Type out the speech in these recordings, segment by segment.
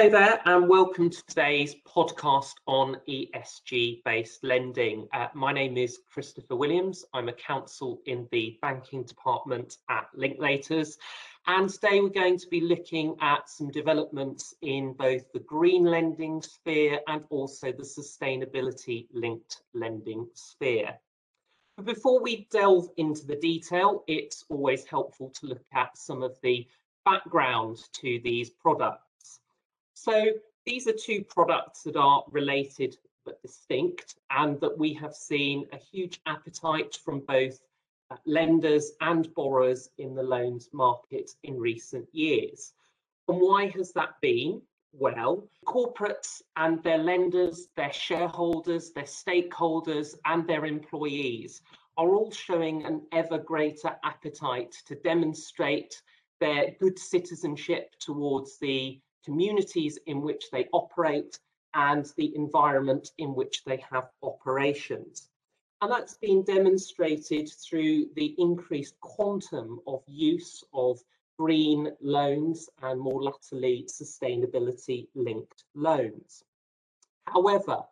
Hello there, and welcome to today's podcast on ESG based lending. Uh, my name is Christopher Williams. I'm a counsel in the banking department at Linklaters. And today we're going to be looking at some developments in both the green lending sphere and also the sustainability linked lending sphere. But before we delve into the detail, it's always helpful to look at some of the background to these products. So these are two products that are related but distinct and that we have seen a huge appetite from both uh, lenders and borrowers in the loans market in recent years. And why has that been? Well, corporates and their lenders, their shareholders, their stakeholders, and their employees are all showing an ever greater appetite to demonstrate their good citizenship towards the communities in which they operate and the environment in which they have operations. And that's been demonstrated through the increased quantum of use of green loans and more latterly sustainability linked loans. However,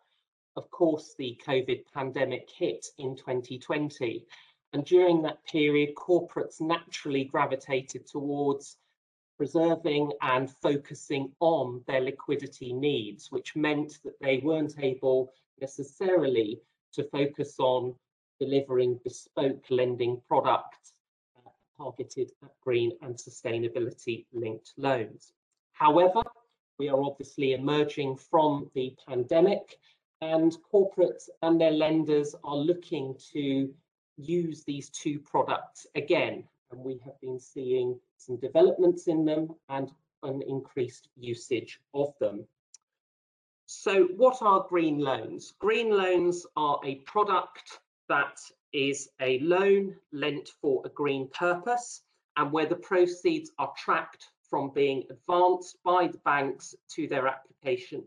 of course, the COVID pandemic hit in 2020. And during that period, corporates naturally gravitated towards preserving and focusing on their liquidity needs, which meant that they weren't able necessarily to focus on delivering bespoke lending products uh, targeted at green and sustainability linked loans. However, we are obviously emerging from the pandemic and corporates and their lenders are looking to use these two products again and we have been seeing some developments in them and an increased usage of them. So what are green loans? Green loans are a product that is a loan lent for a green purpose and where the proceeds are tracked from being advanced by the banks to their application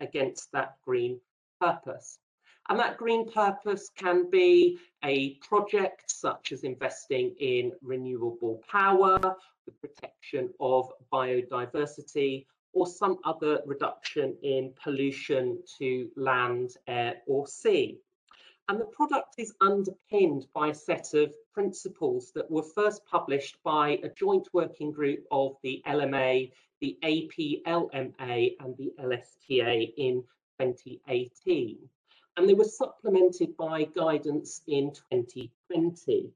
against that green purpose. And that green purpose can be a project such as investing in renewable power, the protection of biodiversity, or some other reduction in pollution to land, air, or sea. And the product is underpinned by a set of principles that were first published by a joint working group of the LMA, the APLMA, and the LSTA in 2018 and they were supplemented by guidance in 2020.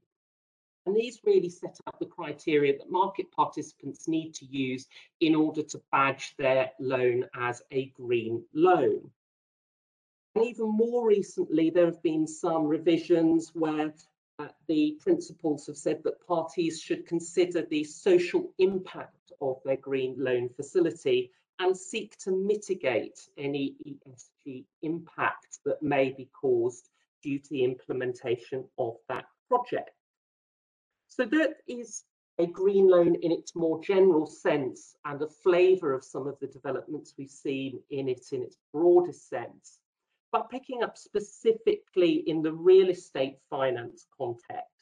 And these really set out the criteria that market participants need to use in order to badge their loan as a green loan. And even more recently, there have been some revisions where uh, the principles have said that parties should consider the social impact of their green loan facility and seek to mitigate any ESG impact that may be caused due to the implementation of that project. So that is a green loan in its more general sense and a flavour of some of the developments we've seen in it in its broadest sense. But picking up specifically in the real estate finance context,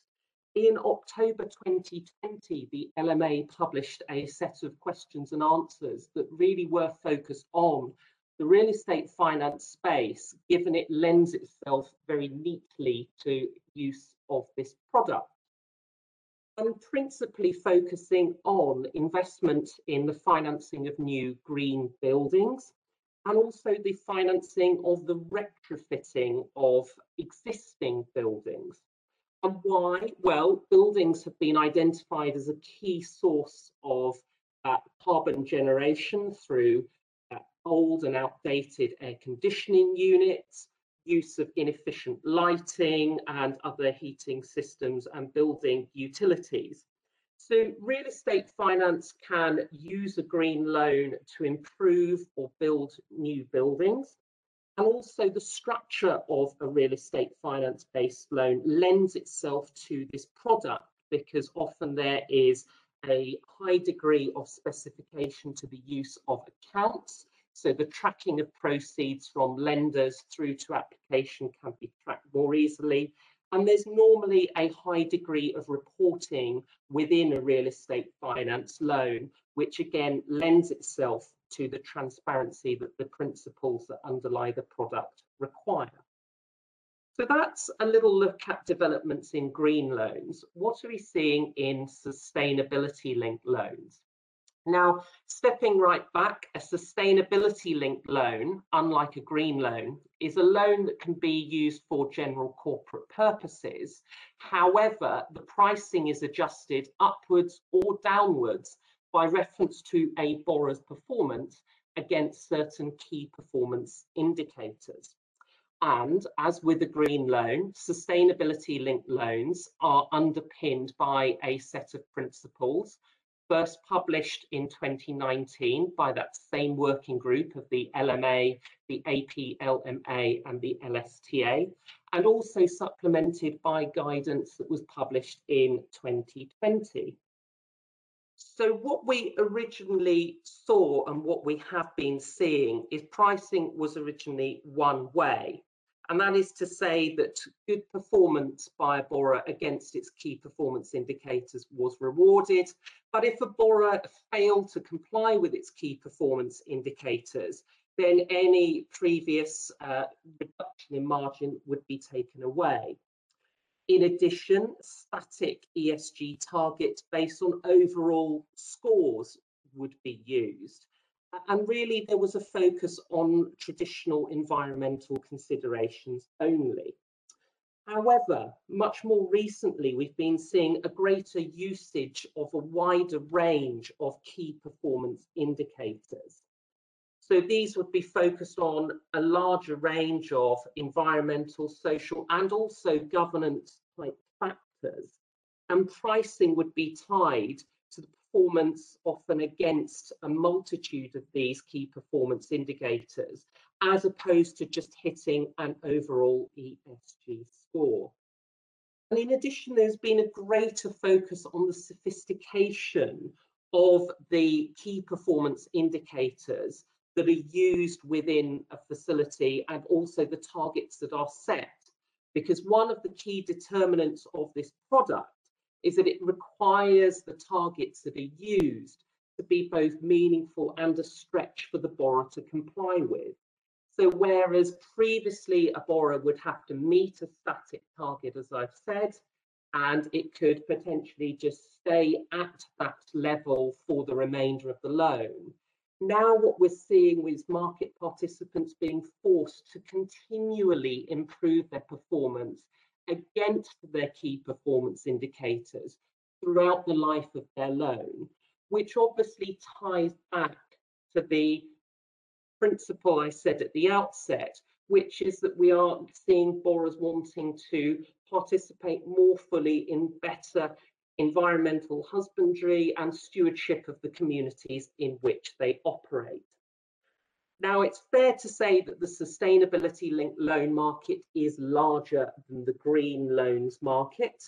in October 2020, the LMA published a set of questions and answers that really were focused on the real estate finance space, given it lends itself very neatly to use of this product. And principally focusing on investment in the financing of new green buildings and also the financing of the retrofitting of existing buildings. And why? Well, buildings have been identified as a key source of uh, carbon generation through uh, old and outdated air conditioning units, use of inefficient lighting and other heating systems and building utilities. So real estate finance can use a green loan to improve or build new buildings. And also the structure of a real estate finance based loan lends itself to this product because often there is a high degree of specification to the use of accounts. So the tracking of proceeds from lenders through to application can be tracked more easily. And there's normally a high degree of reporting within a real estate finance loan, which again lends itself to the transparency that the principles that underlie the product require. So that's a little look at developments in green loans. What are we seeing in sustainability linked loans? Now, stepping right back, a sustainability linked loan, unlike a green loan, is a loan that can be used for general corporate purposes. However, the pricing is adjusted upwards or downwards by reference to a borrower's performance against certain key performance indicators. And as with a green loan, sustainability linked loans are underpinned by a set of principles, first published in 2019 by that same working group of the LMA, the APLMA and the LSTA, and also supplemented by guidance that was published in 2020. So what we originally saw and what we have been seeing is pricing was originally one way. And that is to say that good performance by a borrower against its key performance indicators was rewarded. But if a borrower failed to comply with its key performance indicators, then any previous uh, reduction in margin would be taken away. In addition, static ESG targets based on overall scores would be used and really there was a focus on traditional environmental considerations only. However, much more recently, we've been seeing a greater usage of a wider range of key performance indicators. So these would be focused on a larger range of environmental, social, and also governance type factors. And pricing would be tied to the performance often against a multitude of these key performance indicators, as opposed to just hitting an overall ESG score. And in addition, there's been a greater focus on the sophistication of the key performance indicators that are used within a facility and also the targets that are set. Because one of the key determinants of this product is that it requires the targets that are used to be both meaningful and a stretch for the borrower to comply with. So whereas previously a borrower would have to meet a static target, as I've said, and it could potentially just stay at that level for the remainder of the loan. Now what we're seeing is market participants being forced to continually improve their performance against their key performance indicators throughout the life of their loan, which obviously ties back to the principle I said at the outset, which is that we are seeing borrowers wanting to participate more fully in better environmental husbandry and stewardship of the communities in which they operate. Now, it's fair to say that the sustainability linked loan market is larger than the green loans market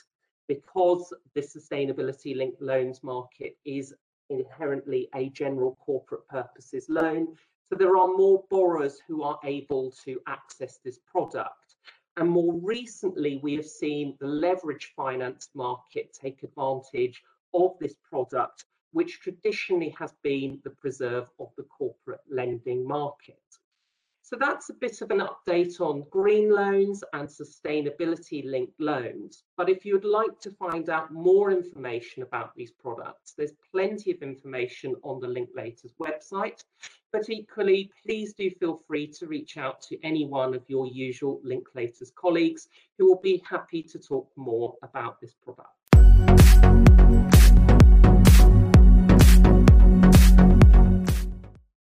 because the sustainability linked loans market is inherently a general corporate purposes loan. So there are more borrowers who are able to access this product. And more recently, we have seen the leverage finance market take advantage of this product which traditionally has been the preserve of the corporate lending market. So that's a bit of an update on green loans and sustainability linked loans. But if you would like to find out more information about these products, there's plenty of information on the Linklaters website. But equally, please do feel free to reach out to any one of your usual Linklaters colleagues who will be happy to talk more about this product.